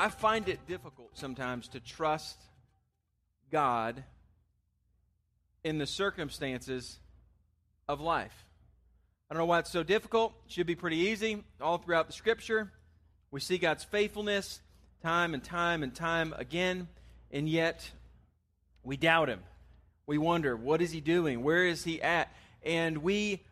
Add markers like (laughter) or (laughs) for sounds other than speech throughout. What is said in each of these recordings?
I find it difficult sometimes to trust God in the circumstances of life. I don't know why it's so difficult. It should be pretty easy. All throughout the scripture, we see God's faithfulness time and time and time again, and yet we doubt him. We wonder, what is he doing? Where is he at? And we,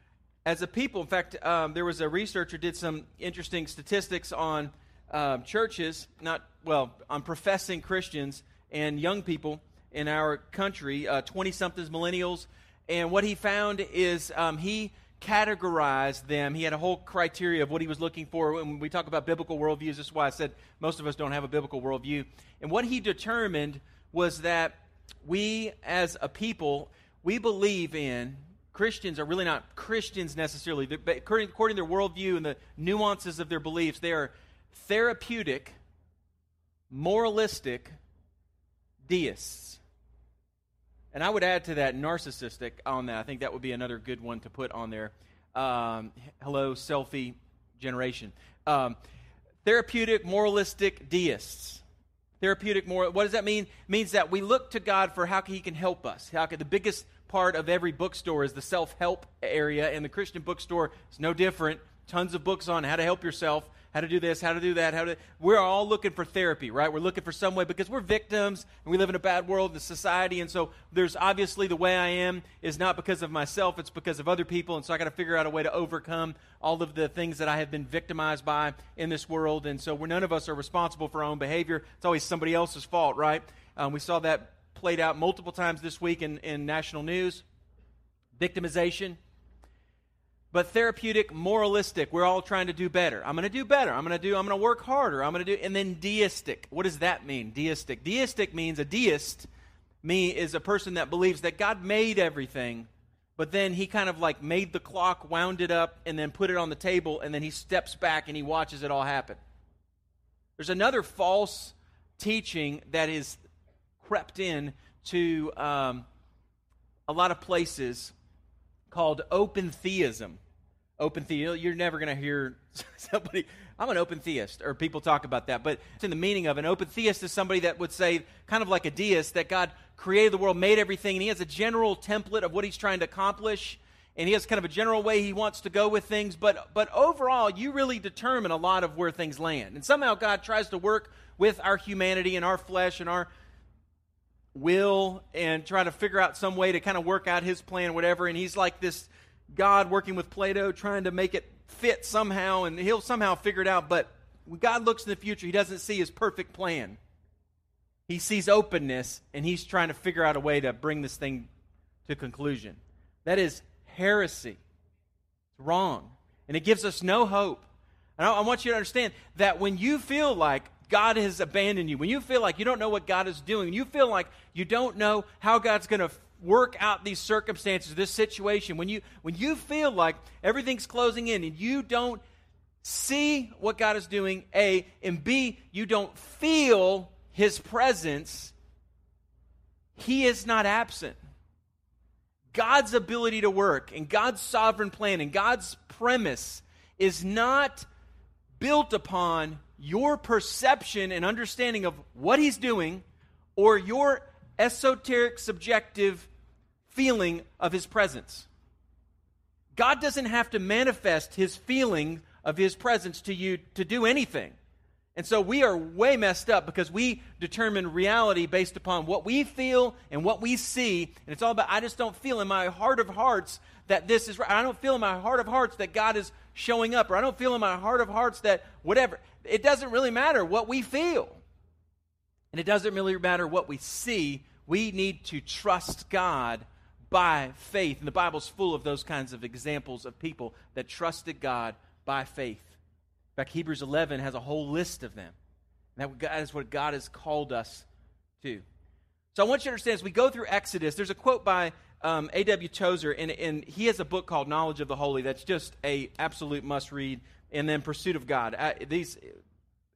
as a people, in fact, um, there was a researcher did some interesting statistics on um, churches, not, well, on professing Christians and young people in our country, 20 uh, somethings millennials. And what he found is um, he categorized them. He had a whole criteria of what he was looking for. When we talk about biblical worldviews, this is why I said most of us don't have a biblical worldview. And what he determined was that we as a people, we believe in Christians are really not Christians necessarily. But according, according to their worldview and the nuances of their beliefs, they are therapeutic, moralistic deists. And I would add to that narcissistic on that. I think that would be another good one to put on there. Um, hello, selfie generation. Um, therapeutic, moralistic deists. Therapeutic, moral. What does that mean? It means that we look to God for how He can help us. How can, the biggest part of every bookstore is the self help area, and the Christian bookstore is no different. Tons of books on how to help yourself how to do this, how to do that, how to. We're all looking for therapy, right? We're looking for some way because we're victims and we live in a bad world, the society, and so there's obviously the way I am is not because of myself, it's because of other people, and so I got to figure out a way to overcome all of the things that I have been victimized by in this world, and so we're, none of us are responsible for our own behavior. It's always somebody else's fault, right? Um, we saw that played out multiple times this week in, in national news. Victimization but therapeutic, moralistic. We're all trying to do better. I'm going to do better. I'm going to do. I'm going to work harder. I'm going to do. And then deistic. What does that mean? Deistic. Deistic means a deist. Me is a person that believes that God made everything, but then he kind of like made the clock, wound it up, and then put it on the table, and then he steps back and he watches it all happen. There's another false teaching that is crept in to um, a lot of places called open theism. Open theism, you're never going to hear (laughs) somebody, I'm an open theist, or people talk about that. But it's in the meaning of an open theist is somebody that would say, kind of like a deist, that God created the world, made everything, and he has a general template of what he's trying to accomplish. And he has kind of a general way he wants to go with things, but but overall, you really determine a lot of where things land. And somehow God tries to work with our humanity and our flesh and our will and try to figure out some way to kind of work out his plan, whatever. And he's like this God working with Play-Doh, trying to make it fit somehow, and he'll somehow figure it out. But when God looks in the future, he doesn't see his perfect plan. He sees openness, and he's trying to figure out a way to bring this thing to conclusion. That is heresy. It's wrong. And it gives us no hope. And I, I want you to understand that when you feel like God has abandoned you, when you feel like you don't know what God is doing, you feel like you don't know how God's going to work out these circumstances, this situation, when you when you feel like everything's closing in and you don't see what God is doing, A, and B, you don't feel his presence, he is not absent. God's ability to work and God's sovereign plan and God's premise is not built upon your perception and understanding of what he's doing or your esoteric subjective feeling of his presence. God doesn't have to manifest his feeling of his presence to you to do anything. And so we are way messed up because we determine reality based upon what we feel and what we see. And it's all about, I just don't feel in my heart of hearts that this is right. I don't feel in my heart of hearts that God is showing up, or I don't feel in my heart of hearts that whatever. It doesn't really matter what we feel. And it doesn't really matter what we see. We need to trust God by faith. And the Bible's full of those kinds of examples of people that trusted God by faith. In fact, Hebrews 11 has a whole list of them. And that is what God has called us to. So I want you to understand as we go through Exodus, there's a quote by um, A.W. Tozer, and, and he has a book called Knowledge of the Holy that's just a absolute must read. And then Pursuit of God. These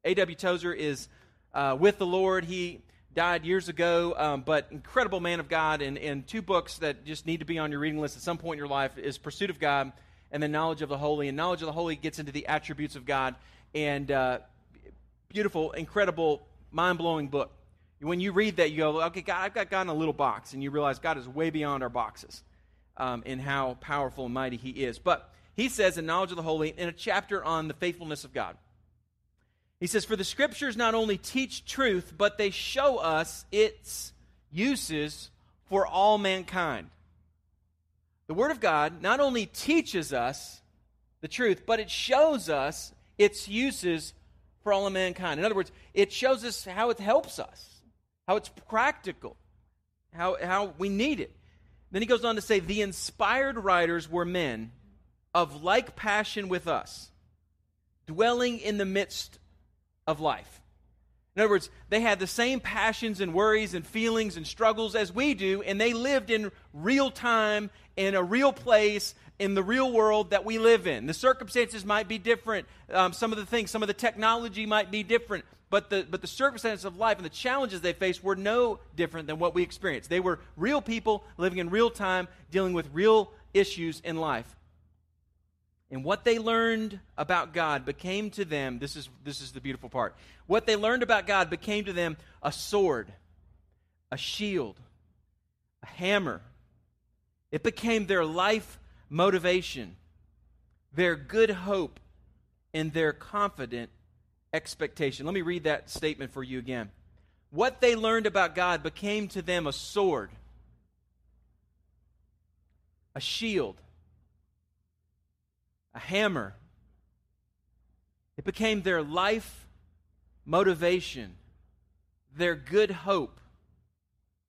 A.W. Tozer is uh, with the Lord. He died years ago, um, but incredible man of God. And, and two books that just need to be on your reading list at some point in your life is Pursuit of God and then Knowledge of the Holy. And Knowledge of the Holy gets into the attributes of God. And uh, beautiful, incredible, mind blowing book. When you read that, you go, okay, God, I've got God in a little box. And you realize God is way beyond our boxes um, in how powerful and mighty He is. But he says in Knowledge of the Holy, in a chapter on the faithfulness of God, he says, For the scriptures not only teach truth, but they show us its uses for all mankind. The Word of God not only teaches us the truth, but it shows us its uses for all of mankind. In other words, it shows us how it helps us, how it's practical, how, how we need it. Then he goes on to say, The inspired writers were men of like passion with us, dwelling in the midst of life. In other words, they had the same passions and worries and feelings and struggles as we do, and they lived in real time, in a real place, in the real world that we live in. The circumstances might be different. Um, some of the things, some of the technology might be different, but the, but the circumstances of life and the challenges they faced were no different than what we experienced. They were real people living in real time, dealing with real issues in life. And what they learned about God became to them, this is, this is the beautiful part. What they learned about God became to them a sword, a shield, a hammer. It became their life motivation, their good hope, and their confident expectation. Let me read that statement for you again. What they learned about God became to them a sword, a shield, a hammer. It became their life motivation, their good hope,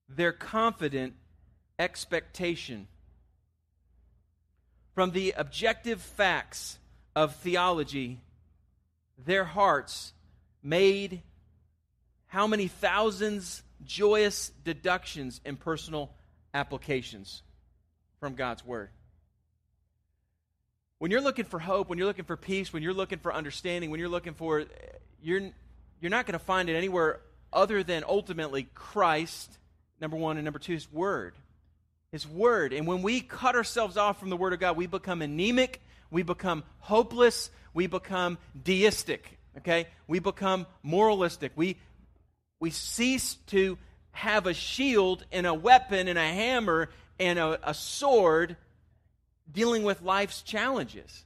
their confident expectation. From the objective facts of theology, their hearts made how many thousands joyous deductions and personal applications from God's Word. When you're looking for hope, when you're looking for peace, when you're looking for understanding, when you're looking for, you're, you're not going to find it anywhere other than ultimately Christ, number one, and number two, His Word. His Word. And when we cut ourselves off from the Word of God, we become anemic, we become hopeless, we become deistic, okay? We become moralistic. We, we cease to have a shield and a weapon and a hammer and a, a sword dealing with life's challenges.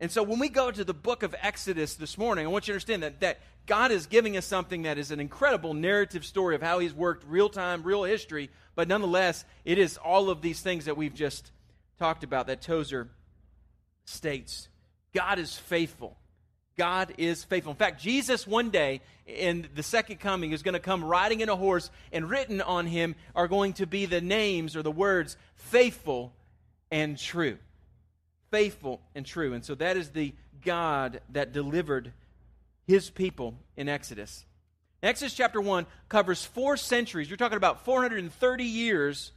And so when we go to the book of Exodus this morning, I want you to understand that, that God is giving us something that is an incredible narrative story of how He's worked real time, real history, but nonetheless, it is all of these things that we've just talked about that Tozer states. God is faithful. God is faithful. In fact, Jesus one day in the second coming is going to come riding in a horse, and written on him are going to be the names or the words faithful and true. Faithful and true. And so that is the God that delivered his people in Exodus. Exodus chapter 1 covers four centuries. You're talking about 430 years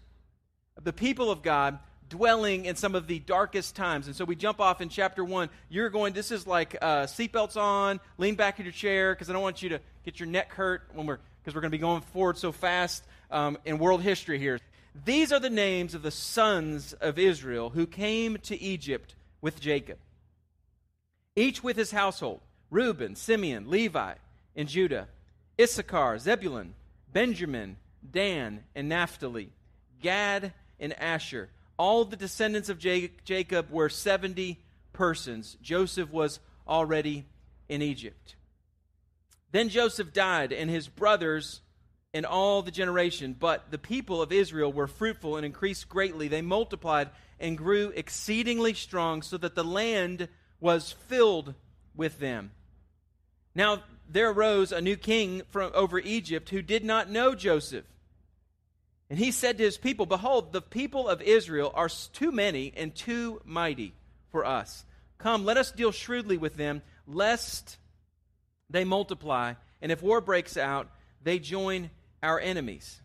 of the people of God dwelling in some of the darkest times. And so we jump off in chapter 1. You're going, this is like uh, seatbelts on, lean back in your chair, because I don't want you to get your neck hurt when we're, because we're going to be going forward so fast um, in world history here. These are the names of the sons of Israel who came to Egypt with Jacob, each with his household Reuben, Simeon, Levi, and Judah, Issachar, Zebulun, Benjamin, Dan, and Naphtali, Gad, and Asher. All the descendants of Jacob were 70 persons. Joseph was already in Egypt. Then Joseph died, and his brothers in all the generation. But the people of Israel were fruitful and increased greatly. They multiplied and grew exceedingly strong, so that the land was filled with them. Now there arose a new king from over Egypt who did not know Joseph. And he said to his people, Behold, the people of Israel are too many and too mighty for us. Come, let us deal shrewdly with them, lest they multiply. And if war breaks out, they join our enemies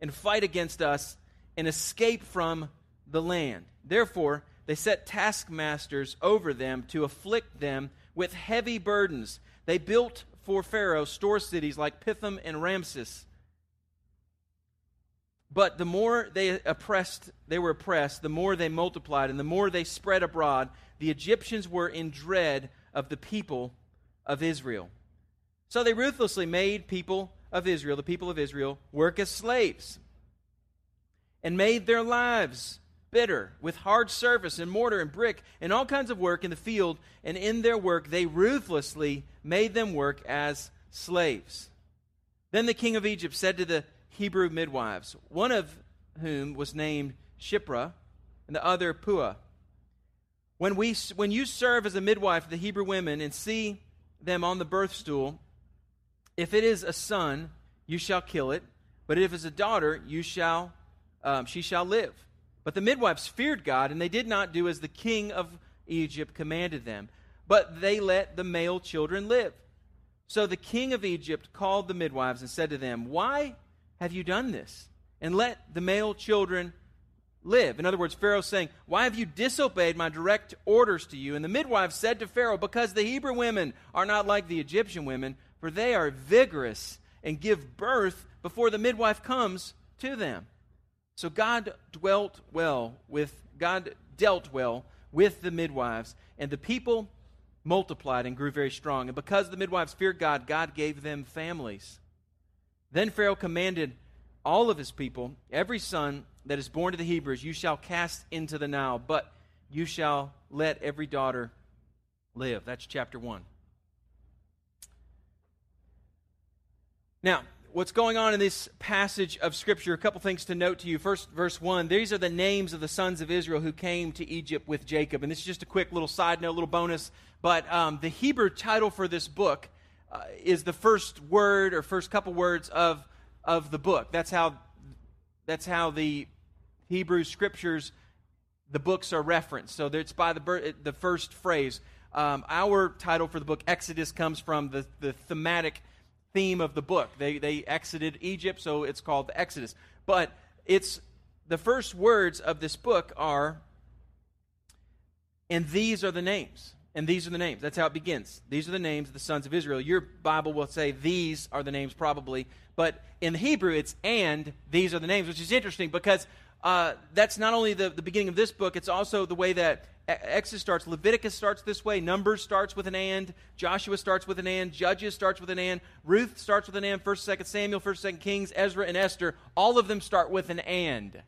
and fight against us and escape from the land. Therefore, they set taskmasters over them to afflict them with heavy burdens. They built for Pharaoh store cities like Pithom and Ramses. But the more they oppressed, they were oppressed, the more they multiplied, and the more they spread abroad. The Egyptians were in dread of the people of Israel. So they ruthlessly made people of Israel, the people of Israel, work as slaves and made their lives bitter with hard service and mortar and brick and all kinds of work in the field. And in their work, they ruthlessly made them work as slaves. Then the king of Egypt said to the Hebrew midwives, one of whom was named Shiphrah and the other Puah, when, we, when you serve as a midwife to the Hebrew women and see them on the birth stool, if it is a son, you shall kill it, but if it's a daughter, you shall, um, she shall live. But the midwives feared God, and they did not do as the king of Egypt commanded them, but they let the male children live. So the king of Egypt called the midwives and said to them, Why have you done this? And let the male children live. In other words, Pharaoh saying, Why have you disobeyed my direct orders to you? And the midwives said to Pharaoh, Because the Hebrew women are not like the Egyptian women, for they are vigorous and give birth before the midwife comes to them. So God dwelt well with God dealt well with the midwives, and the people multiplied and grew very strong. And because the midwives feared God, God gave them families. Then Pharaoh commanded all of his people, every son that is born to the Hebrews, you shall cast into the Nile, but you shall let every daughter live. That's chapter 1. Now, what's going on in this passage of Scripture, a couple things to note to you. First, verse 1 these are the names of the sons of Israel who came to Egypt with Jacob. And this is just a quick little side note, little bonus. But um, the Hebrew title for this book uh, is the first word or first couple words of, of the book. That's how, that's how the Hebrew scriptures, the books are referenced. So it's by the, the first phrase. Um, our title for the book, Exodus, comes from the, the thematic theme of the book. They, they exited Egypt, so it's called the Exodus. But it's the first words of this book are, and these are the names. And these are the names. That's how it begins. These are the names of the sons of Israel. Your Bible will say these are the names, probably. But in the Hebrew, it's and these are the names, which is interesting because uh, that's not only the, the beginning of this book, it's also the way that Exodus starts. Leviticus starts this way. Numbers starts with an and. Joshua starts with an and. Judges starts with an and. Ruth starts with an and. First, Second Samuel, First, Second Kings, Ezra, and Esther. All of them start with an and.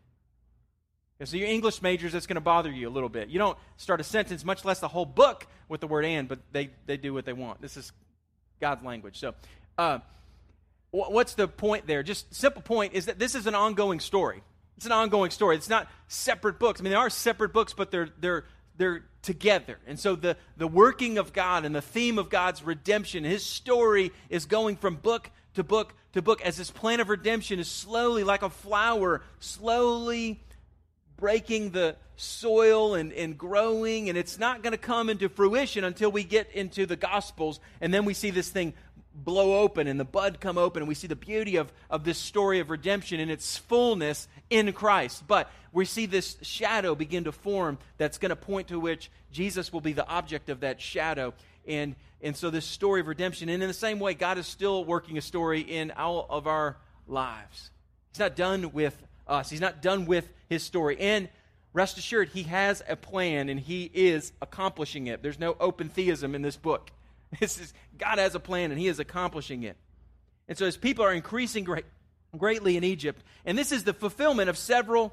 so your English majors, that's going to bother you a little bit. You don't start a sentence, much less the whole book, with the word and, but they, they do what they want. This is God's language. So, uh, what's the point there? Just simple point is that this is an ongoing story. It's an ongoing story. It's not separate books. I mean, they are separate books, but they're, they're, they're together. And so the, the working of God and the theme of God's redemption, his story is going from book to book to book as this plan of redemption is slowly, like a flower, slowly breaking the soil and, and growing. And it's not going to come into fruition until we get into the Gospels. And then we see this thing blow open and the bud come open and we see the beauty of, of this story of redemption in its fullness in Christ. But we see this shadow begin to form that's going to point to which Jesus will be the object of that shadow. And, and so this story of redemption, and in the same way, God is still working a story in all of our lives. He's not done with us. He's not done with his story. And rest assured, he has a plan and he is accomplishing it. There's no open theism in this book. (laughs) This is, God has a plan and He is accomplishing it. And so His people are increasing great, greatly in Egypt. And this is the fulfillment of several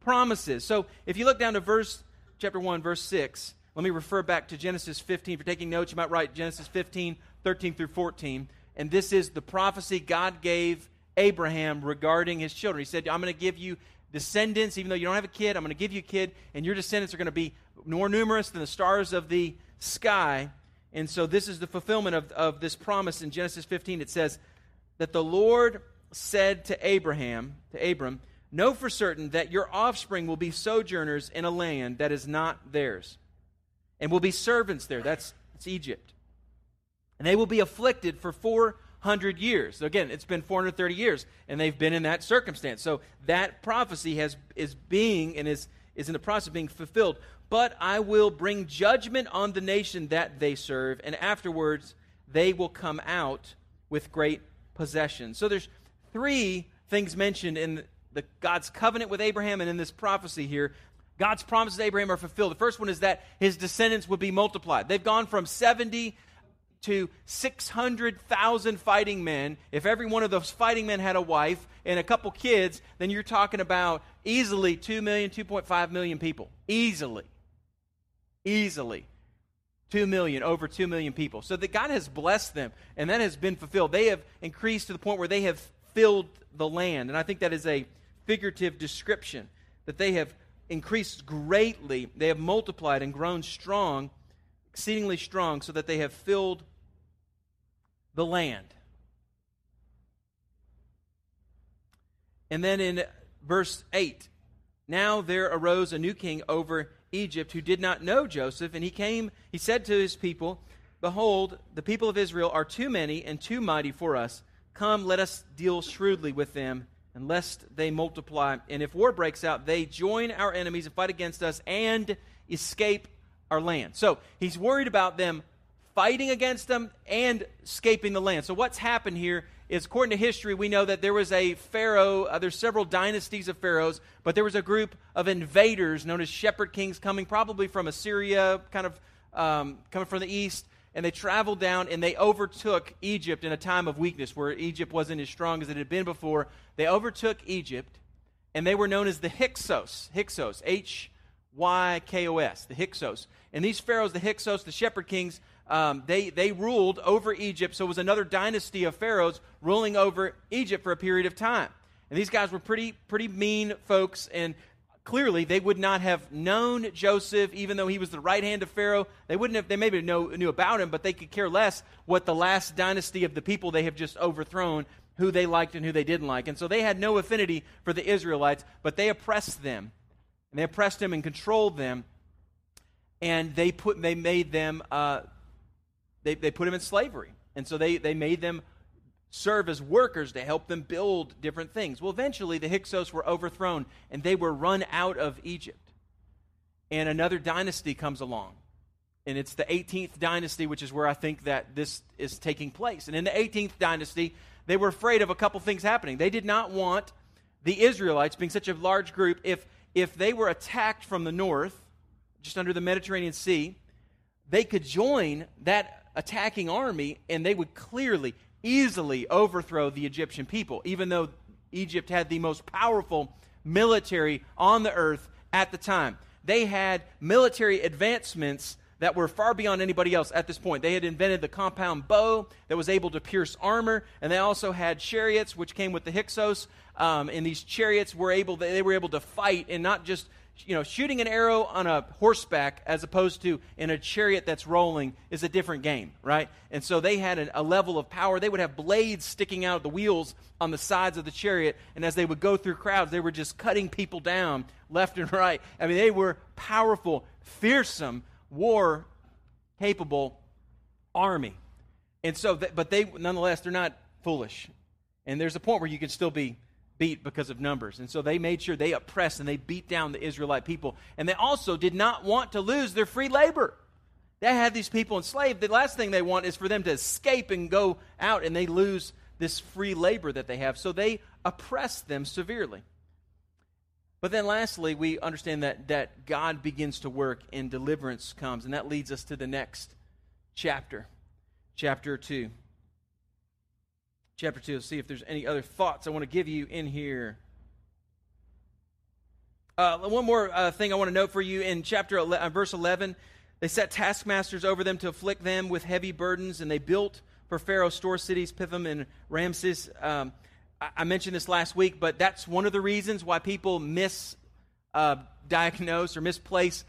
promises. So if you look down to verse chapter 1, verse 6, let me refer back to Genesis 15. If you're taking notes, you might write Genesis 15, 13 through 14. And this is the prophecy God gave Abraham regarding his children. He said, I'm going to give you descendants, even though you don't have a kid, I'm going to give you a kid, and your descendants are going to be more numerous than the stars of the sky. And so this is the fulfillment of, of this promise in Genesis 15. It says that the Lord said to Abraham, to Abram, Know for certain that your offspring will be sojourners in a land that is not theirs, and will be servants there. That's, that's Egypt. And they will be afflicted for 400 years. So again, it's been 430 years, and they've been in that circumstance. So that prophecy has, is being and is, is in the process of being fulfilled but I will bring judgment on the nation that they serve, and afterwards they will come out with great possessions. So there's three things mentioned in the, God's covenant with Abraham and in this prophecy here. God's promises to Abraham are fulfilled. The first one is that his descendants would be multiplied. They've gone from 70 to 600,000 fighting men, if every one of those fighting men had a wife and a couple kids, then you're talking about easily 2 million, 2.5 million people. Easily. Easily. 2 million, over 2 million people. So that God has blessed them, and that has been fulfilled. They have increased to the point where they have filled the land. And I think that is a figurative description that they have increased greatly. They have multiplied and grown strong, exceedingly strong, so that they have filled the land. And then in verse 8, now there arose a new king over Egypt who did not know Joseph, and he came, he said to his people, Behold, the people of Israel are too many and too mighty for us. Come, let us deal shrewdly with them, and lest they multiply. And if war breaks out, they join our enemies and fight against us and escape our land. So he's worried about them fighting against them and escaping the land. So what's happened here is, according to history, we know that there was a pharaoh. Uh, there's several dynasties of pharaohs, but there was a group of invaders known as shepherd kings coming probably from Assyria, kind of um, coming from the east. And they traveled down and they overtook Egypt in a time of weakness where Egypt wasn't as strong as it had been before. They overtook Egypt, and they were known as the Hyksos. Hyksos, H Y K O S, the Hyksos. And these pharaohs, the Hyksos, the shepherd kings, um, they, they ruled over Egypt. So it was another dynasty of pharaohs ruling over Egypt for a period of time. And these guys were pretty, pretty mean folks, and clearly they would not have known Joseph, even though he was the right hand of Pharaoh. They wouldn't have, they maybe know, knew about him, but they could care less what the last dynasty of the people they have just overthrown, who they liked and who they didn't like. And so they had no affinity for the Israelites, but they oppressed them. And they oppressed them and controlled them. And they, put, they made them uh, they, they put them in slavery. And so they, they made them serve as workers to help them build different things. Well, eventually the Hyksos were overthrown and they were run out of Egypt. And another dynasty comes along. And it's the 18th dynasty, which is where I think that this is taking place. And in the 18th dynasty, they were afraid of a couple things happening. They did not want the Israelites, being such a large group, if, if they were attacked from the north, just under the Mediterranean Sea, they could join that attacking army, and they would clearly, easily overthrow the Egyptian people, even though Egypt had the most powerful military on the earth at the time. They had military advancements that were far beyond anybody else at this point. They had invented the compound bow that was able to pierce armor, and they also had chariots, which came with the Hyksos. Um, and these chariots were able, they were able to fight and not just you know, shooting an arrow on a horseback as opposed to in a chariot that's rolling is a different game, right? And so they had a, a, level of power. They would have blades sticking out of the wheels on the sides of the chariot, and as they would go through crowds, they were just cutting people down left and right. I mean, they were powerful, fearsome, war capable army. And so, th- but they, nonetheless, they're not foolish. And there's a point where you can still be beat because of numbers. And so they made sure they oppressed and they beat down the Israelite people. And they also did not want to lose their free labor. They had these people enslaved. The last thing they want is for them to escape and go out and they lose this free labor that they have. So they oppress them severely. But then lastly, we understand that, that God begins to work and deliverance comes. And that leads us to the next chapter, chapter 2 chapter 2. See if there's any other thoughts I want to give you in here. Uh, one more uh, thing I want to note for you in chapter 11, uh, verse 11. They set taskmasters over them to afflict them with heavy burdens, and they built for Pharaoh store cities, Pithom and Ramses. Um, I, I, mentioned this last week, but that's one of the reasons why people misdiagnose uh, or misplace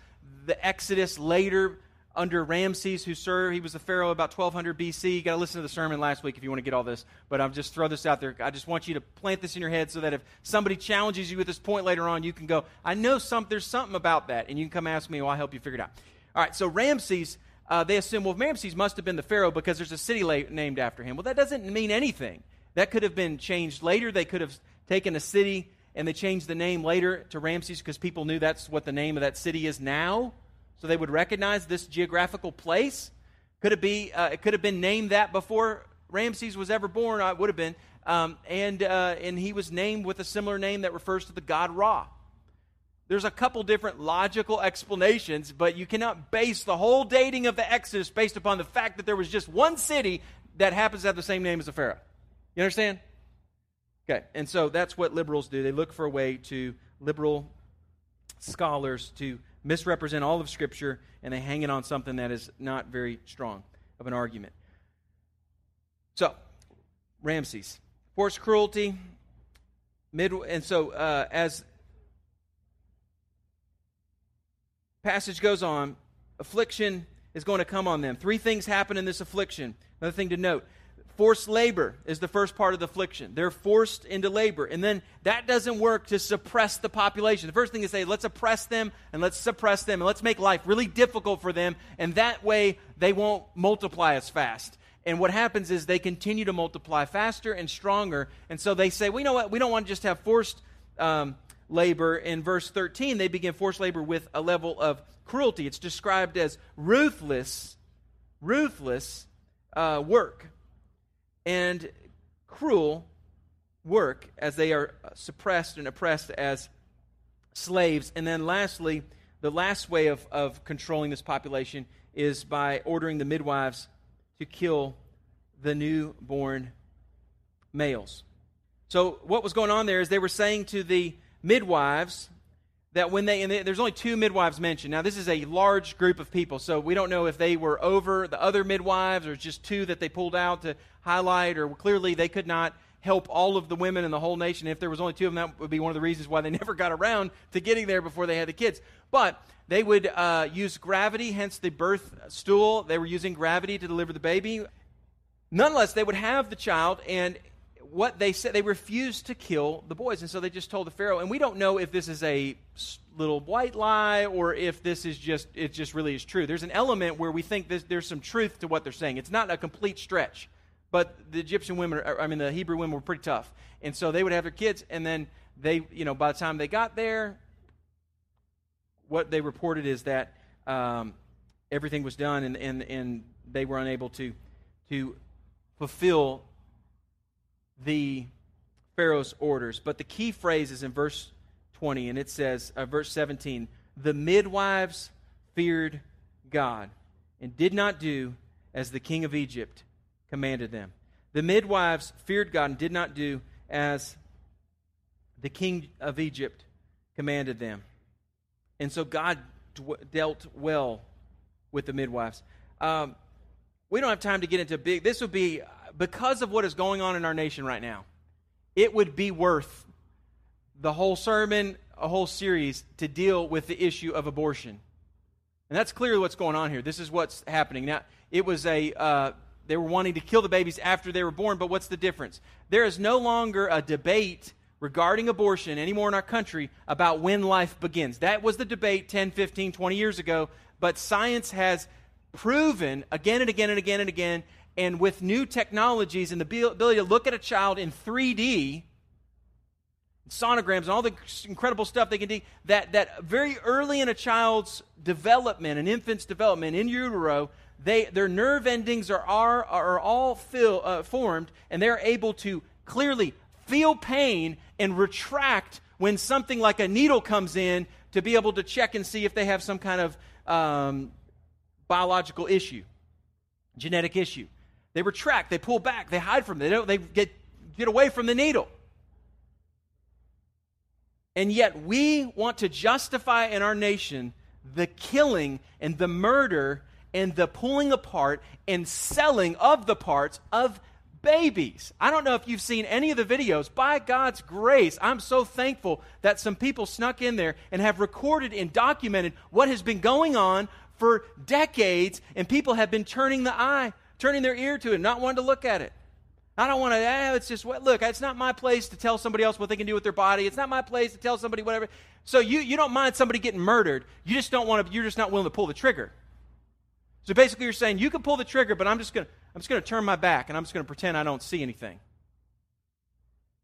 the Exodus later under Ramses, who served, he was the Pharaoh about 1200 BC. You got to listen to the sermon last week if you want to get all this. But I'll just throw this out there. I just want you to plant this in your head so that if somebody challenges you at this point later on, you can go, I know some, there's something about that. And you can come ask me, and I'll help you figure it out. All right, so Ramses, uh, they assume, well, Ramses must have been the Pharaoh because there's a city la- named after him. Well, that doesn't mean anything. That could have been changed later. They could have taken a city and they changed the name later to Ramses because people knew that's what the name of that city is now so they would recognize this geographical place. Could it be? Uh, it could have been named that before Ramses was ever born. Uh, it would have been, um, and uh, and he was named with a similar name that refers to the god Ra. There's a couple different logical explanations, but you cannot base the whole dating of the Exodus based upon the fact that there was just one city that happens to have the same name as the Pharaoh. You understand? Okay, and so that's what liberals do. They look for a way to, liberal scholars, to misrepresent all of Scripture, and they hang it on something that is not very strong of an argument. So, Ramses. Forced cruelty. Mid, and so, uh, as passage goes on, affliction is going to come on them. Three things happen in this affliction. Another thing to note forced labor is the first part of the affliction. They're forced into labor. And then that doesn't work to suppress the population. The first thing is say, let's oppress them and let's suppress them and let's make life really difficult for them. And that way they won't multiply as fast. And what happens is they continue to multiply faster and stronger. And so they say, well, you know what? We don't want to just have forced um, labor in verse 13, they begin forced labor with a level of cruelty. It's described as ruthless, ruthless uh, work and cruel work as they are suppressed and oppressed as slaves. And then lastly, the last way of, of controlling this population is by ordering the midwives to kill the newborn males. So, what was going on there is they were saying to the midwives that when they, and there's only two midwives mentioned. Now, this is a large group of people, so we don't know if they were over the other midwives or just two that they pulled out to highlight, or clearly they could not help all of the women in the whole nation. If there was only two of them, that would be one of the reasons why they (laughs) never got around to getting there before they had the kids. But they would uh, use gravity, hence the birth stool. They were using gravity to deliver the baby. Nonetheless, they would have the child, and what they said, they refused to kill the boys. And so they just told the Pharaoh. And we don't know if this is a little white lie or if this is just, it just really is true. There's an element where we think this, there's some truth to what they're saying. It's not a complete stretch. But the Egyptian women, I mean, the Hebrew women were pretty tough. And so they would have their kids, and then they, you know, by the time they got there, what they reported is that um, everything was done and, and, and they were unable to, to fulfill the Pharaoh's orders. But the key phrase is in verse 20, and it says, uh, verse 17, the midwives feared God and did not do as the king of Egypt commanded them. The midwives feared God and did not do as the king of Egypt commanded them. And so God d- dealt well with the midwives. Um, we don't have time to get into big. This would be because of what is going on in our nation right now, it would be worth the whole sermon, a whole series to deal with the issue of abortion. And that's clearly what's going on here. This is what's happening. Now, it was a, uh, they were wanting to kill the babies after they were born, but what's the difference? There is no longer a debate regarding abortion anymore in our country about when life begins. That was the debate 10, 15, 20 years ago, but science has proven again and again and again and again and with new technologies and the ability to look at a child in 3D, sonograms and all the incredible stuff they can do, that, that very early in a child's development, an infant's development in utero, they, their nerve endings are, are, are all fill, uh, formed, and they're able to clearly feel pain and retract when something like a needle comes in to be able to check and see if they have some kind of um, biological issue, genetic issue. They retract, they pull back, they hide from it, they, they get, get away from the needle. And yet, we want to justify in our nation the killing and the murder and the pulling apart and selling of the parts of babies. I don't know if you've seen any of the videos. By God's grace, I'm so thankful that some people snuck in there and have recorded and documented what has been going on for decades, and people have been turning the eye turning their ear to it, not wanting to look at it. I don't want to, eh, it's just, look, it's not my place to tell somebody else what they can do with their body. It's not my place to tell somebody whatever. So you, you don't mind somebody getting murdered. You just don't want to, you're just not willing to pull the trigger. So basically you're saying, you can pull the trigger, but I'm just going to, I'm just going to turn my back and I'm just going to pretend I don't see anything.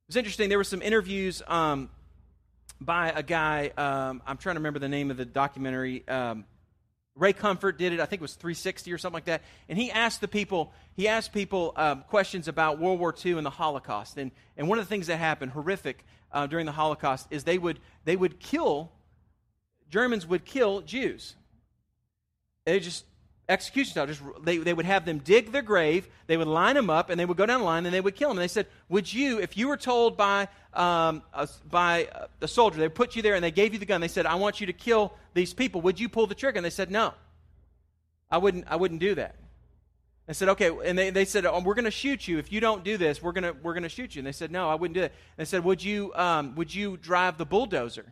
It's interesting. There were some interviews um, by a guy, um, I'm trying to remember the name of the documentary. Um, Ray Comfort did it. I think it was 360 or something like that. And he asked the people, he asked people um, questions about World War II and the Holocaust. And, and one of the things that happened, horrific, uh, during the Holocaust, is they would, they would kill Germans would kill Jews. They just execution style. Just they, they would have them dig their grave, they would line them up, and they would go down the line and they would kill them. And they said, "Would you, if you were told by um, a, by a soldier, they put you there and they gave you the gun, they said, "I want you to kill these people," would you pull the trigger? And they said, "No, I wouldn't. I wouldn't do that." I said, "Okay," and they, they said, oh, "We're going to shoot you if you don't do this. We're going to we're going to shoot you." And they said, "No, I wouldn't do it." They said, "Would you um, would you drive the bulldozer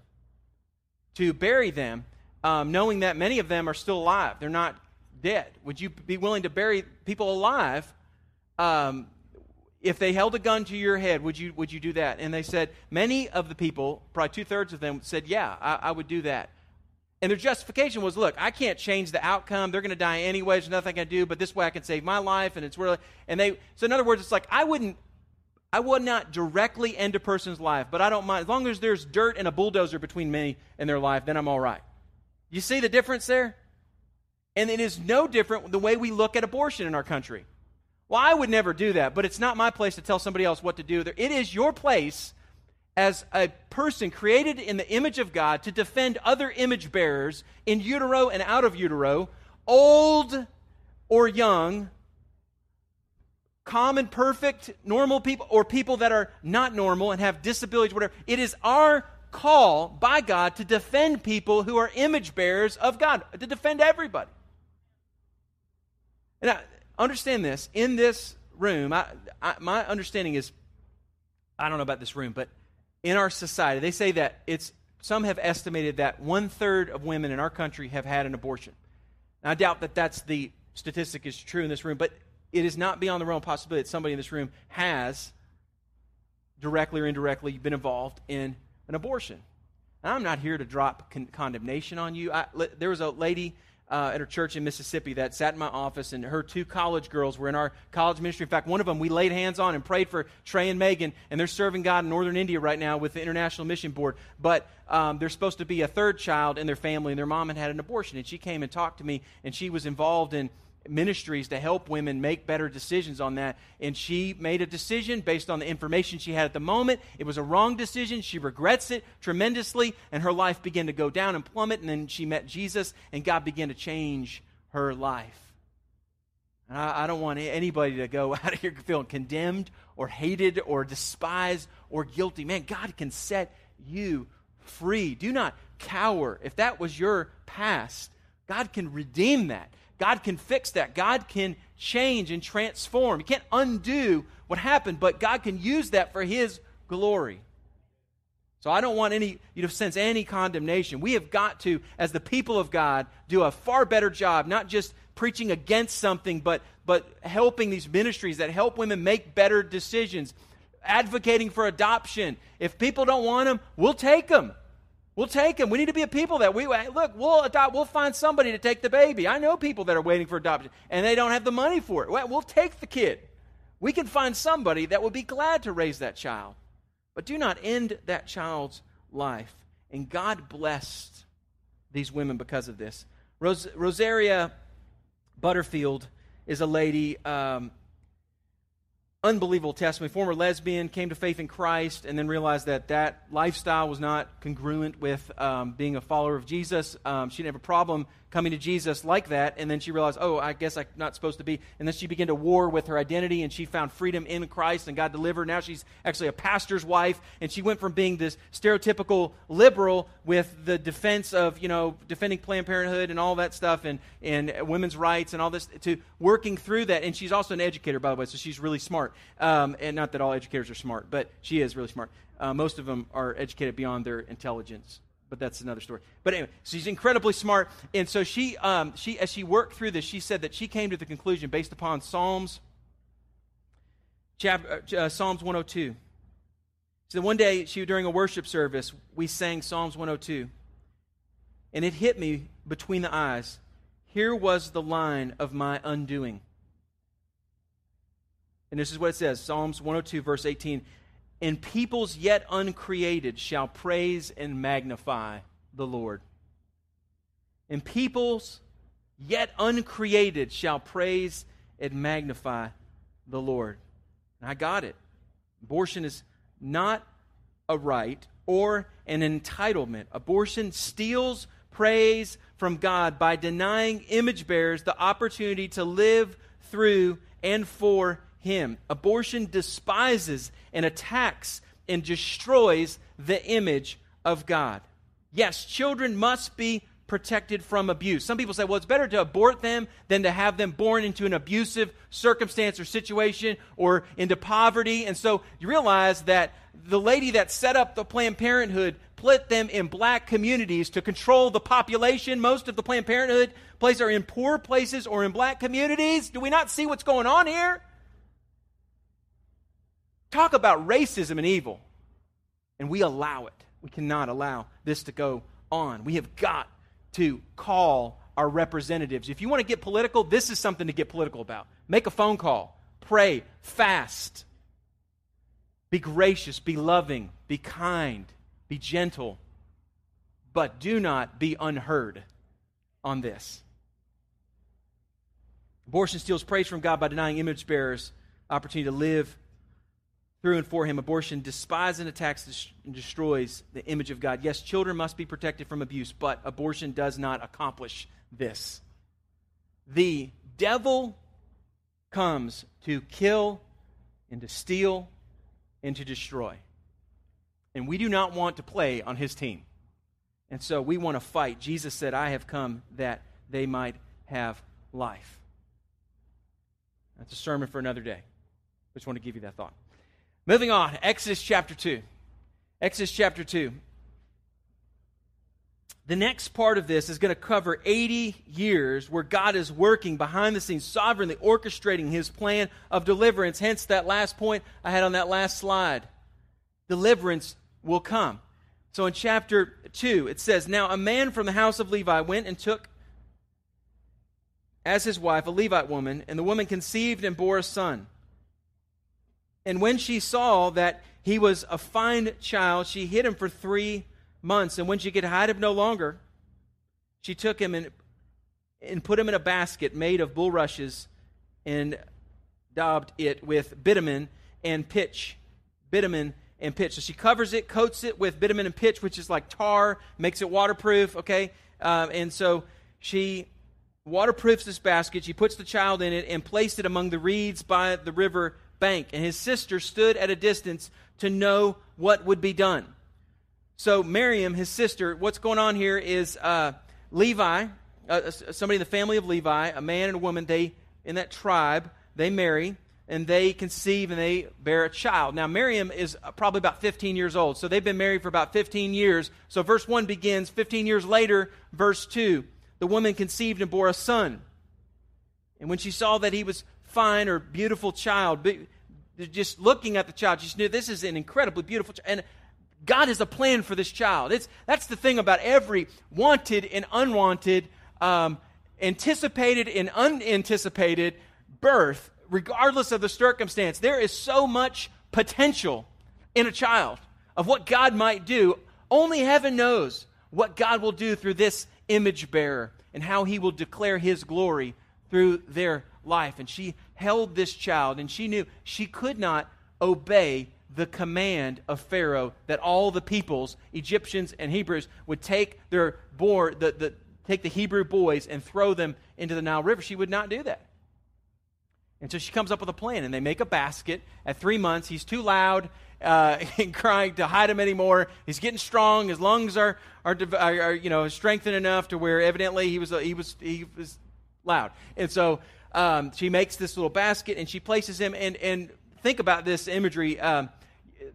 to bury them?" Um, knowing that many of them are still alive. They're not dead? Would you be willing to bury people alive? Um, if they held a gun to your head, would you, would you do that? And they said, many of the people, probably two thirds of them, said, yeah, I, I, would do that. And their justification was, look, I can't change the outcome. They're going to die anyway. There's nothing I can do, but this way I can save my life. And it's really, and they, so in other words, it's like, I wouldn't, I would not directly end a person's life, but I don't mind. As long as there's dirt and a bulldozer between me and their life, then I'm all right. You see the difference there? And it is no different the way we look at abortion in our country. Well, I would never do that, but it's not my place to tell somebody else what to do. It is your place as a person created in the image of God to defend other image bearers in utero and out of utero, old or young, common, perfect, normal people, or people that are not normal and have disabilities, whatever. It is our call by God to defend people who are image bearers of God, to defend everybody. And I, understand this in this room, I, I, my understanding is I don't know about this room, but in our society, they say that it's some have estimated that one third of women in our country have had an abortion. Now, I doubt that that's the statistic is true in this room, but it is not beyond the realm of possibility that somebody in this room has directly or indirectly been involved in an abortion. Now, I'm not here to drop con- condemnation on you. There was a lady uh, at her church in Mississippi that sat in my office, and her two college girls were in our college ministry. In fact, one of them we laid hands on and prayed for Trey and Megan, and they're serving God in northern India right now with the International Mission Board. But um, there's supposed to be a third child in their family, and their mom had had an abortion. And she came and talked to me, and she was involved in ministries to help women make better decisions on that. And she made a decision based on the information she had at the moment. It was a wrong decision. She regrets it tremendously, and her life began to go down and plummet. And then she met Jesus, and God began to change her life. And I, I don't want anybody to go (laughs) out of here feeling condemned or hated or despised or guilty. Man, God can set you free. Do not cower. If that was your past, God can redeem that. God can fix that. God can change and transform. You can't undo what happened, but God can use that for His glory. So I don't want any you to sense any condemnation. We have got to, as the people of God, do a far better job, not just preaching against something, but but helping these ministries that help women make better decisions, advocating for adoption. If people don't want them, we'll take them. We'll take them. We need to be a people that we look. We'll adopt. We'll find somebody to take the baby. I know people that are waiting for adoption and they don't have the money for it. We'll take the kid. We can find somebody that will be glad to raise that child, but do not end that child's life. And God blessed these women because of this. Ros- Rosaria Butterfield is a lady. Um, unbelievable testimony. Former lesbian, came to faith in Christ, and then realized that that lifestyle was not congruent with um, being a follower of Jesus. Um, she didn't have a problem coming to Jesus like that. And then she realized, oh, I guess I'm not supposed to be. And then she began to war with her identity and she found freedom in Christ and God delivered. Now she's actually a pastor's wife. And she went from being this stereotypical liberal with the defense of, you know, defending Planned Parenthood and all that stuff and, and women's rights and all this to working through that. And she's also an educator, by the way, so she's really smart. Um, and not that all educators are smart, but she is really smart. Uh, most of them are educated beyond their intelligence but that's another story. But anyway, she's incredibly smart, and so she, um, she, as she worked through this, she said that she came to the conclusion based upon Psalms, chapter, uh, uh Psalms 102. So one day, she during a worship service, we sang Psalms 102, and it hit me between the eyes. Here was the line of my undoing. And this is what it says Psalms 102, verse 18 and peoples yet uncreated shall praise and magnify the Lord. And peoples yet uncreated shall praise and magnify the Lord. And I got it. Abortion is not a right or an entitlement. Abortion steals praise from God by denying image bearers the opportunity to live through and for Him. Abortion despises and attacks and destroys the image of God. Yes, children must be protected from abuse. Some people say, well, it's better to abort them than to have them born into an abusive circumstance or situation or into poverty. And so you realize that the lady that set up the Planned Parenthood put them in black communities to control the population. Most of the Planned Parenthood places are in poor places or in black communities. Do we not see what's going on here? Talk about racism and evil. And we allow it. We cannot allow this to go on. We have got to call our representatives. If you want to get political, this is something to get political about. Make a phone call, pray, fast. Be gracious, be loving, be kind, be gentle, but do not be unheard on this. Abortion steals praise from God by denying image bearers opportunity to live through and for him. Abortion despises and attacks and destroys the image of God. Yes, children must be protected from abuse, but abortion does not accomplish this. The devil comes to kill and to steal and to destroy. And we do not want to play on his team. And so we want to fight. Jesus said, I have come that they might have life. That's a sermon for another day. I just want to give you that thought. Moving on, Exodus chapter 2. Exodus chapter 2. The next part of this is going to cover 80 years where God is working behind the scenes, sovereignly orchestrating his plan of deliverance. Hence, that last point I had on that last slide. Deliverance will come. So in chapter 2, it says Now a man from the house of Levi went and took as his wife a Levite woman, and the woman conceived and bore a son. And when she saw that he was a fine child, she hid him for three months, and when she could hide him no longer, she took him and, and put him in a basket made of bulrushes and daubed it with bitumen and pitch. Bitumen and pitch. So she covers it, coats it with bitumen and pitch, which is like tar, makes it waterproof, okay? Um, and so she waterproofs this basket. She puts the child in it and placed it among the reeds by the river bank. And his sister stood at a distance to know what would be done. So, Miriam, his sister, what's going on here is uh, Levi, uh, somebody in the family of Levi, a man and a woman, they, in that tribe, they marry and they conceive and they bear a child. Now, Miriam is probably about 15 years old. So, they've been married for about 15 years. So, verse 1 begins 15 years later, verse 2. The woman conceived and bore a son. And when she saw that he was fine or beautiful child, just looking at the child, just knew this is an incredibly beautiful child. And God has a plan for this child. It's, that's the thing about every wanted and unwanted, um, anticipated and unanticipated birth, regardless of the circumstance. There is so much potential in a child of what God might do. Only heaven knows what God will do through this image bearer and how he will declare his glory through their life. And she held this child, and she knew she could not obey the command of Pharaoh that all the peoples, Egyptians and Hebrews, would take their boar, the, the, take the Hebrew boys and throw them into the Nile River. She would not do that. And so she comes up with a plan, and they make a basket. At three months, he's too loud uh, (laughs) and crying to hide him anymore. He's getting strong. His lungs are, are, are, are you know strengthened enough to where evidently he was he was he was loud. And so um, she makes this little basket and she places him. And and think about this imagery. Um,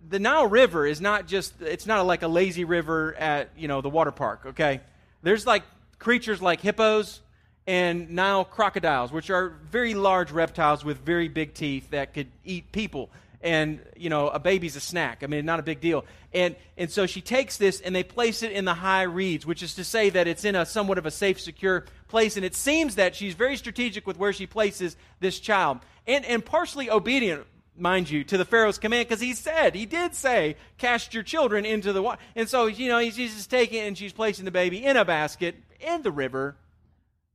the Nile River is not just, it's not like a lazy river at, you know, the water park, okay? There's like creatures like hippos and Nile crocodiles, which are very large reptiles with very big teeth that could eat people. And, you know, a baby's a snack. I mean, not a big deal. And, and so she takes this and they place it in the high reeds, which is to say that it's in a somewhat of a safe, secure place. And it seems that she's very strategic with where she places this child. And, and partially obedient mind you, to the Pharaoh's command because he said, he did say, cast your children into the water. And so, you know, he's just taking and she's placing the baby in a basket in the river,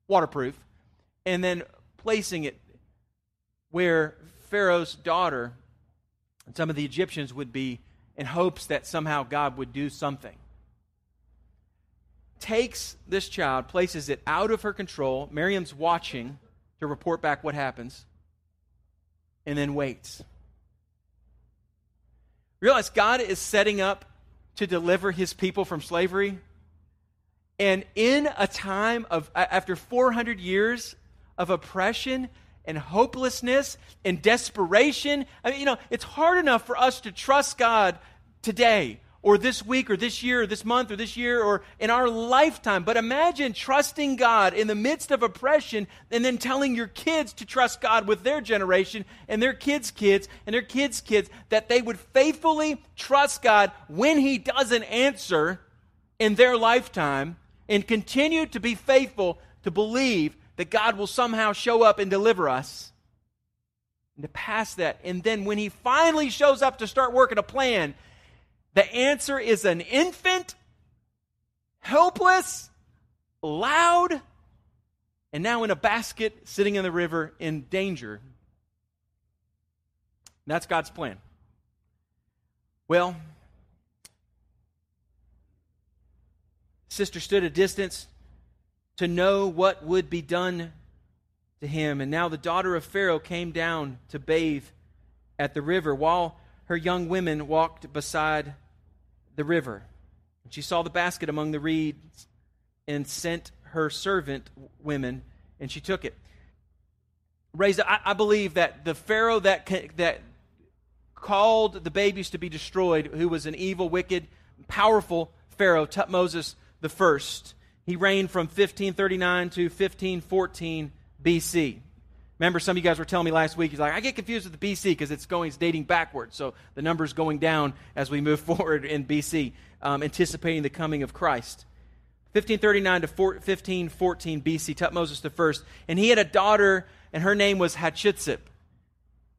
waterproof, and then placing it where Pharaoh's daughter and some of the Egyptians would be in hopes that somehow God would do something. Takes this child, places it out of her control. Miriam's watching to report back what happens, and then waits. Realize God is setting up to deliver his people from slavery. And in a time of, after 400 years of oppression and hopelessness and desperation, I mean, you know, it's hard enough for us to trust God today or this week or this year or this month or this year or in our lifetime. But imagine trusting God in the midst of oppression and then telling your kids to trust God with their generation and their kids' kids and their kids' kids that they would faithfully trust God when He doesn't answer in their lifetime and continue to be faithful to believe that God will somehow show up and deliver us. And to pass that. And then when He finally shows up to start working a plan, the answer is an infant, helpless, loud, and now in a basket sitting in the river in danger. that's God's plan. Well, sister stood a distance to know what would be done to him. And now the daughter of Pharaoh came down to bathe at the river while her young women walked beside the river. And she saw the basket among the reeds and sent her servant women, and she took it. Raised, I, I believe that the Pharaoh that, that called the babies to be destroyed, who was an evil, wicked, powerful Pharaoh, Tutmosis the first, he reigned from 1539 to 1514 BC. Remember, some of you guys were telling me last week, he's like, I get confused with the BC because it's going, it's dating backwards. So the number's going down as we move (laughs) forward in BC, um, anticipating the coming of Christ. 1539 to 1514 BC, Tutmosis first. And he had a daughter, and her name was Hatshepsut.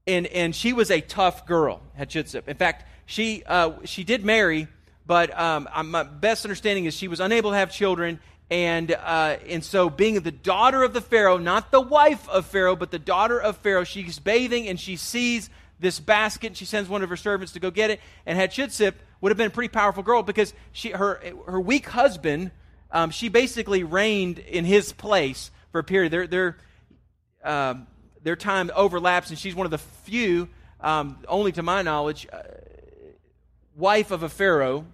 And, and she was a tough girl, Hatshepsut. In fact, she, uh, she did marry, but um, my best understanding is she was unable to have children, and, uh, and so, being the daughter of the Pharaoh, not the wife of Pharaoh, but the daughter of Pharaoh, she's bathing and she sees this basket. And she sends one of her servants to go get it. And Hatshepsut would have been a pretty powerful girl because she, her, her weak husband, um, she basically reigned in his place for a period. Their, their, um, their time overlaps, and she's one of the few, um, only to my knowledge, uh, wife of a Pharaoh,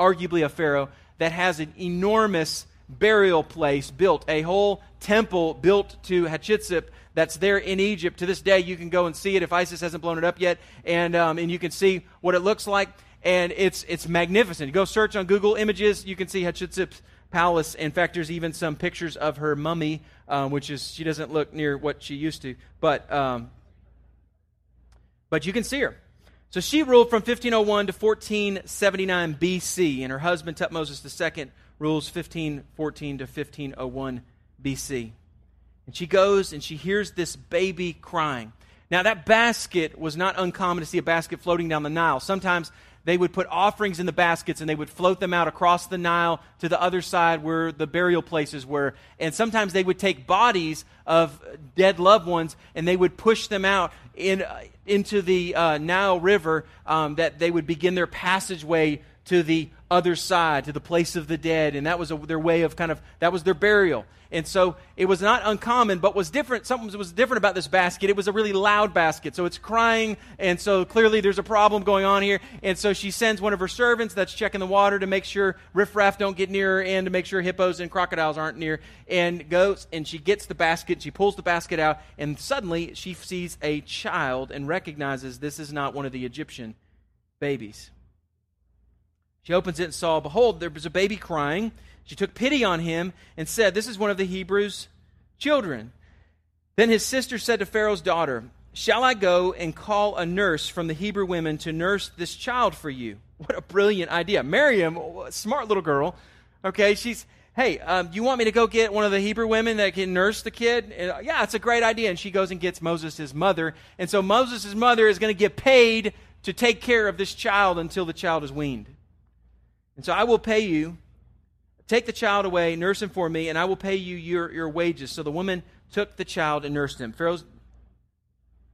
arguably a Pharaoh, that has an enormous burial place built, a whole temple built to Hatshepsut that's there in Egypt. To this day, you can go and see it if ISIS hasn't blown it up yet, and, um, and you can see what it looks like. And it's, it's magnificent. Go search on Google Images, you can see Hatshepsut's palace. In fact, there's even some pictures of her mummy, um, which is, she doesn't look near what she used to, but, um, but you can see her. So she ruled from 1501 to 1479 BC, and her husband Tutmosis II rules 1514 to 1501 BC. And she goes and she hears this baby crying. Now, that basket was not uncommon to see a basket floating down the Nile. Sometimes they would put offerings in the baskets and they would float them out across the Nile to the other side where the burial places were. And sometimes they would take bodies of dead loved ones and they would push them out in, into the uh, Nile River um, that they would begin their passageway to the other side, to the place of the dead. And that was a, their way of kind of, that was their burial. And so it was not uncommon, but was different. Something was different about this basket. It was a really loud basket. So it's crying. And so clearly there's a problem going on here. And so she sends one of her servants that's checking the water to make sure riffraff don't get near her and to make sure hippos and crocodiles aren't near. And goes and she gets the basket. She pulls the basket out. And suddenly she sees a child and recognizes this is not one of the Egyptian babies. She opens it and saw, behold, there was a baby crying. She took pity on him and said, This is one of the Hebrews' children. Then his sister said to Pharaoh's daughter, Shall I go and call a nurse from the Hebrew women to nurse this child for you? What a brilliant idea. Miriam, smart little girl, okay, she's, hey, um, you want me to go get one of the Hebrew women that can nurse the kid? And, uh, yeah, it's a great idea. And she goes and gets Moses' mother. And so Moses' mother is going to get paid to take care of this child until the child is weaned. And so I will pay you. Take the child away, nurse him for me, and I will pay you your, your wages. So the woman took the child and nursed him. Pharaoh's,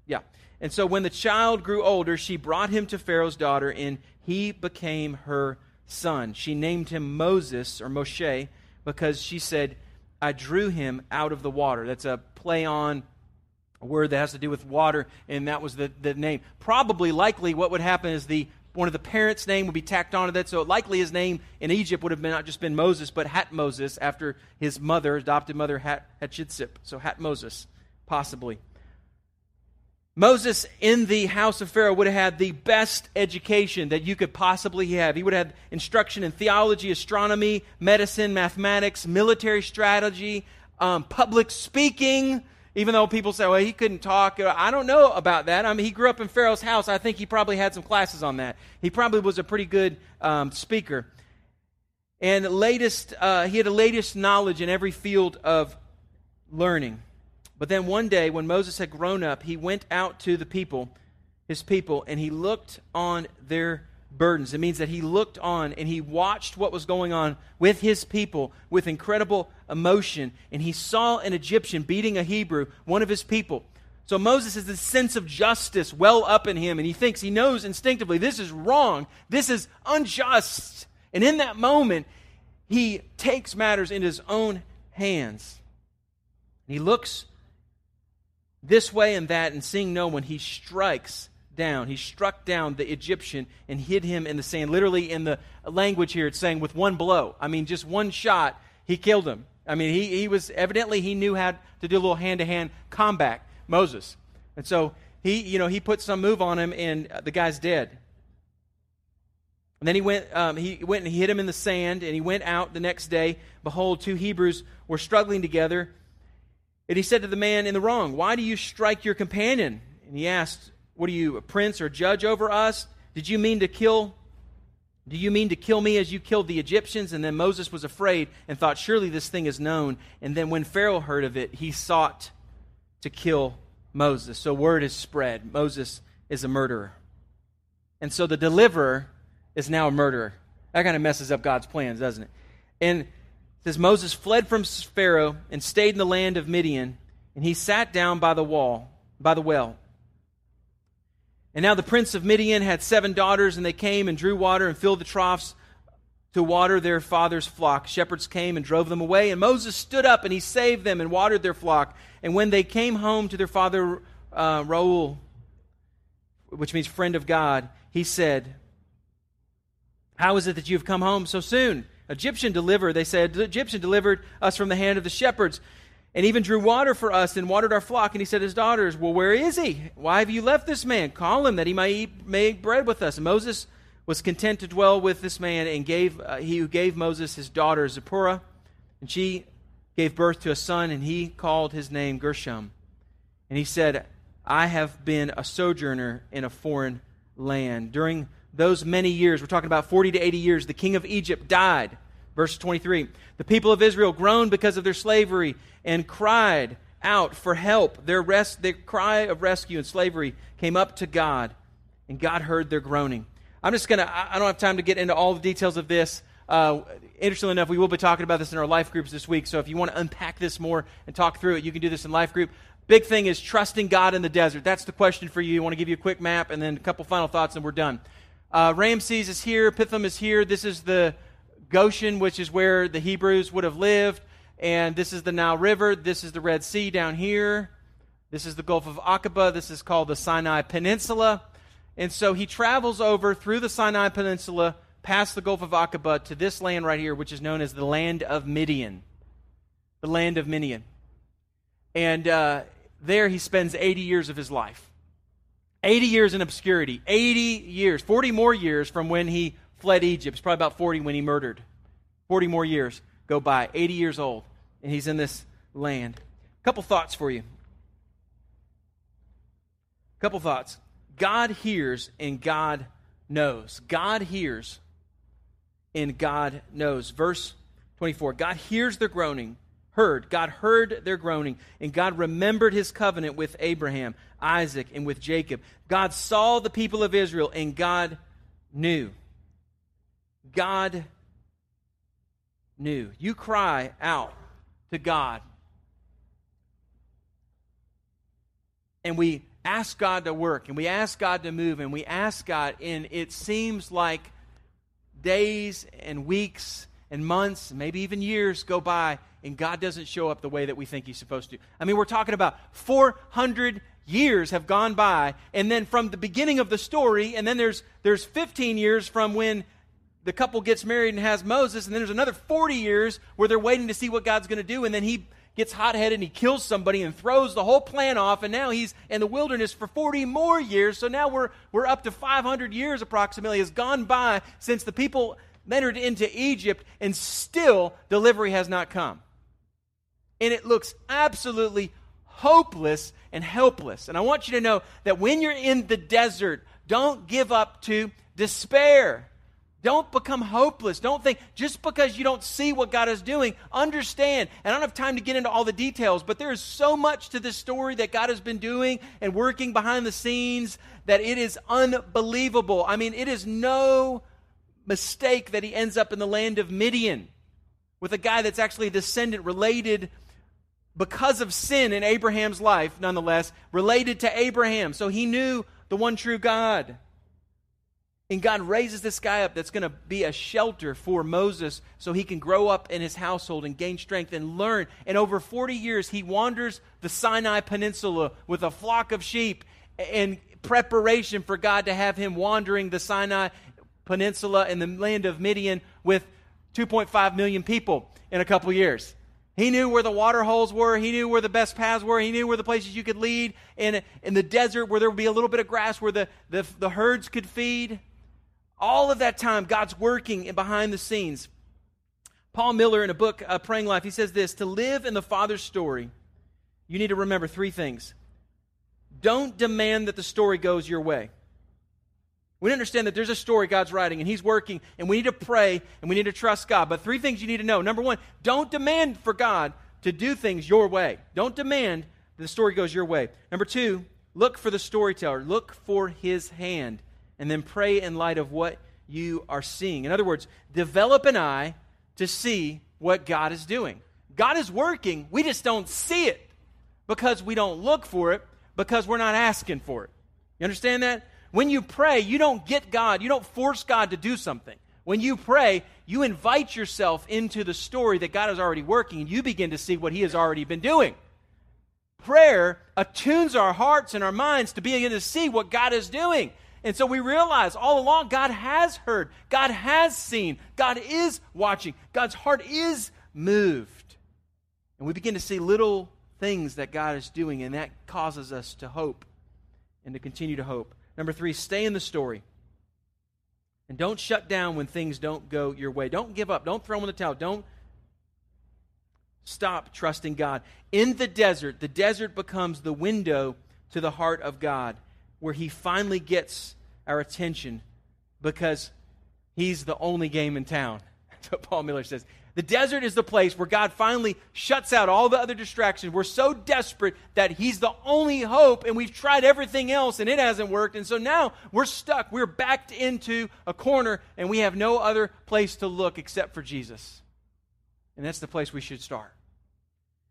yeah. And so when the child grew older, she brought him to Pharaoh's daughter, and he became her son. She named him Moses or Moshe because she said, I drew him out of the water. That's a play on a word that has to do with water, and that was the, the name. Probably, likely, what would happen is the one of the parents' name would be tacked onto that. So likely his name in Egypt would have been not just been Moses, but Hat Moses after his mother, adopted mother Hat Hatshepsut. So Hat Moses, possibly. Moses in the house of Pharaoh would have had the best education that you could possibly have. He would have had instruction in theology, astronomy, medicine, mathematics, military strategy, um, public speaking. Even though people say, well, he couldn't talk. I don't know about that. I mean, he grew up in Pharaoh's house. I think he probably had some classes on that. He probably was a pretty good um, speaker. And latest, uh, he had the latest knowledge in every field of learning. But then one day, when Moses had grown up, he went out to the people, his people, and he looked on their burdens. It means that he looked on and he watched what was going on with his people with incredible emotion. And he saw an Egyptian beating a Hebrew, one of his people. So Moses has this sense of justice well up in him, and he thinks, he knows instinctively, this is wrong, this is unjust. And in that moment, he takes matters in his own hands. He looks this way and that, and seeing no one, he strikes down. He struck down the Egyptian and hid him in the sand. Literally, in the language here, it's saying with one blow. I mean, just one shot, he killed him. I mean, he, he was evidently he knew how to do a little hand to hand combat, Moses. And so he, you know, he put some move on him, and the guy's dead. And then he went, um, he went and he hit him in the sand, and he went out the next day. Behold, two Hebrews were struggling together. And he said to the man in the wrong, Why do you strike your companion? And he asked, What are you, a prince or judge over us? Did you mean to kill? Do you mean to kill me as you killed the Egyptians? And then Moses was afraid and thought, Surely this thing is known. And then when Pharaoh heard of it, he sought to kill Moses. So word is spread. Moses is a murderer. And so the deliverer is now a murderer. That kind of messes up God's plans, doesn't it? And says Moses fled from Pharaoh and stayed in the land of Midian, and he sat down by the wall, by the well. And now the prince of Midian had seven daughters, and they came and drew water and filled the troughs to water their father's flock. Shepherds came and drove them away, and Moses stood up and he saved them and watered their flock. And when they came home to their father uh, Reuel, which means friend of God, he said, How is it that you have come home so soon? Egyptian delivered, they said, Egyptian delivered us from the hand of the shepherds and even drew water for us and watered our flock. And he said to his daughters, Well, where is he? Why have you left this man? Call him that he might eat, make bread with us. And Moses was content to dwell with this man and gave, uh, he who gave Moses his daughter Zipporah. And she gave birth to a son, and he called his name Gershom. And he said, I have been a sojourner in a foreign land. During those many years, we're talking about 40 to 80 years, the king of Egypt died. Verse 23 The people of Israel groaned because of their slavery and cried out for help. Their, rest, their cry of rescue and slavery came up to God, and God heard their groaning. I'm just going to, I don't have time to get into all the details of this. Uh, interestingly enough, we will be talking about this in our life groups this week. So if you want to unpack this more and talk through it, you can do this in life group. Big thing is trusting God in the desert. That's the question for you. I want to give you a quick map and then a couple final thoughts, and we're done. Uh, Ramses is here. Pithom is here. This is the Goshen, which is where the Hebrews would have lived. And this is the Nile River. This is the Red Sea down here. This is the Gulf of Aqaba. This is called the Sinai Peninsula. And so he travels over through the Sinai Peninsula, past the Gulf of Aqaba, to this land right here, which is known as the land of Midian. The land of Midian. And uh, there he spends 80 years of his life. 80 years in obscurity, 80 years, 40 more years from when he fled Egypt. It's probably about 40 when he murdered. 40 more years go by, 80 years old, and he's in this land. A couple thoughts for you. A couple thoughts. God hears and God knows. God hears and God knows. Verse 24 God hears their groaning heard. God heard their groaning, and God remembered his covenant with Abraham, Isaac, and with Jacob. God saw the people of Israel, and God knew. God knew. You cry out to God. And we ask God to work, and we ask God to move, and we ask God, and it seems like days and weeks and months, maybe even years go by, and God doesn't show up the way that we think He's supposed to. I mean, we're talking about 400 years have gone by, and then from the beginning of the story, and then there's, there's 15 years from when the couple gets married and has Moses, and then there's another 40 years where they're waiting to see what God's going to do, and then He gets hot headed and he kills somebody and throws the whole plan off, and now he's in the wilderness for 40 more years. So now we're, we're up to 500 years approximately has gone by since the people entered into Egypt, and still delivery has not come. And it looks absolutely hopeless and helpless. And I want you to know that when you're in the desert, don't give up to despair. Don't become hopeless. Don't think just because you don't see what God is doing, understand. And I don't have time to get into all the details, but there is so much to this story that God has been doing and working behind the scenes that it is unbelievable. I mean, it is no mistake that he ends up in the land of Midian with a guy that's actually a descendant related because of sin in Abraham's life, nonetheless, related to Abraham. So he knew the one true God. And God raises this guy up that's going to be a shelter for Moses so he can grow up in his household and gain strength and learn. And over 40 years, he wanders the Sinai Peninsula with a flock of sheep in preparation for God to have him wandering the Sinai Peninsula in the land of Midian with 2.5 million people in a couple years. He knew where the water holes were. He knew where the best paths were. He knew where the places you could lead in, in the desert where there would be a little bit of grass where the, the, the herds could feed. All of that time, God's working behind the scenes. Paul Miller, in a book, uh, Praying Life, he says this To live in the Father's story, you need to remember three things. Don't demand that the story goes your way. We understand that there's a story God's writing and He's working, and we need to pray and we need to trust God. But three things you need to know. Number one, don't demand for God to do things your way. Don't demand that the story goes your way. Number two, look for the storyteller, look for His hand and then pray in light of what you are seeing. In other words, develop an eye to see what God is doing. God is working, we just don't see it because we don't look for it, because we're not asking for it. You understand that? When you pray, you don't get God, you don't force God to do something. When you pray, you invite yourself into the story that God is already working, and you begin to see what He has already been doing. Prayer attunes our hearts and our minds to begin to see what God is doing. And so we realize all along God has heard, God has seen, God is watching, God's heart is moved. And we begin to see little things that God is doing, and that causes us to hope and to continue to hope. Number three, stay in the story. And don't shut down when things don't go your way. Don't give up. Don't throw in the towel. Don't stop trusting God. In the desert, the desert becomes the window to the heart of God where he finally gets our attention because he's the only game in town. (laughs) That's what Paul Miller says. The desert is the place where God finally shuts out all the other distractions. We're so desperate that He's the only hope, and we've tried everything else, and it hasn't worked. And so now we're stuck. We're backed into a corner, and we have no other place to look except for Jesus. And that's the place we should start.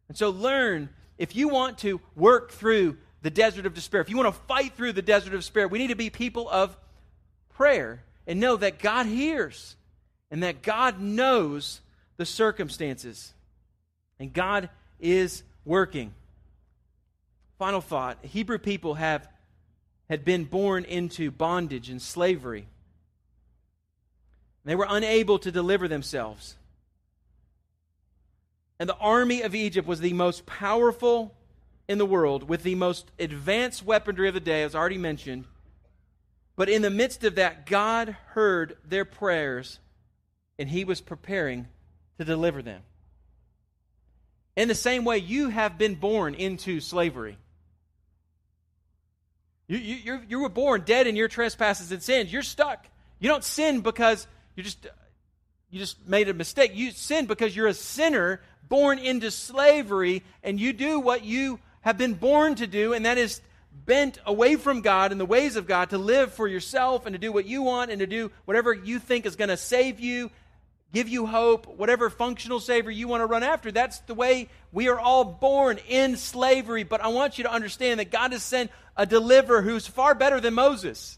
And so learn if you want to work through the desert of despair, if you want to fight through the desert of despair, we need to be people of prayer and know that God hears and that God knows the circumstances. And God is working. Final thought Hebrew people have had been born into bondage and slavery. They were unable to deliver themselves. And the army of Egypt was the most powerful in the world with the most advanced weaponry of the day, as already mentioned. But in the midst of that, God heard their prayers and he was preparing to deliver them. In the same way, you have been born into slavery. You, you, you were born dead in your trespasses and sins. You're stuck. You don't sin because you just you just made a mistake. You sin because you're a sinner born into slavery, and you do what you have been born to do, and that is bent away from God and the ways of God to live for yourself and to do what you want and to do whatever you think is going to save you, give you hope, whatever functional savior you want to run after. That's the way we are all born in slavery. But I want you to understand that God has sent a deliverer who's far better than Moses.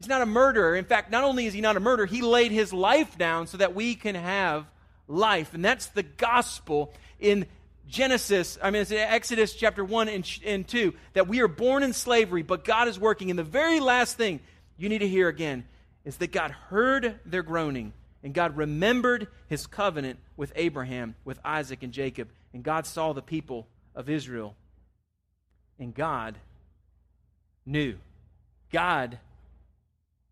He's not a murderer. In fact, not only is he not a murderer, he laid his life down so that we can have life. And that's the gospel in Genesis, I mean, it's Exodus chapter 1 and, and 2, that we are born in slavery, but God is working. And the very last thing you need to hear again is that God heard their groaning, and God remembered his covenant with Abraham, with Isaac, and Jacob. And God saw the people of Israel. And God knew. God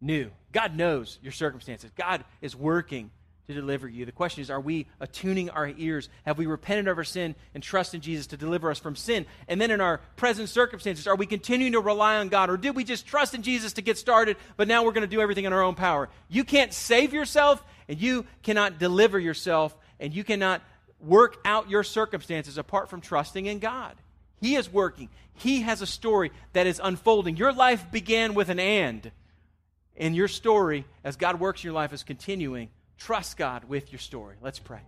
knew. God knows your circumstances. God is working to deliver you. The question is, are we attuning our ears? Have we repented of our sin and trust in Jesus to deliver us from sin? And then in our present circumstances, are we continuing to rely on God? Or did we just trust in Jesus to get started, but now we're going to do everything in our own power? You can't save yourself, and you cannot deliver yourself, and you cannot work out your circumstances apart from trusting in God. He is working. He has a story that is unfolding. Your life began with an and. And your story, as God works in your life, is continuing Trust God with your story. Let's pray.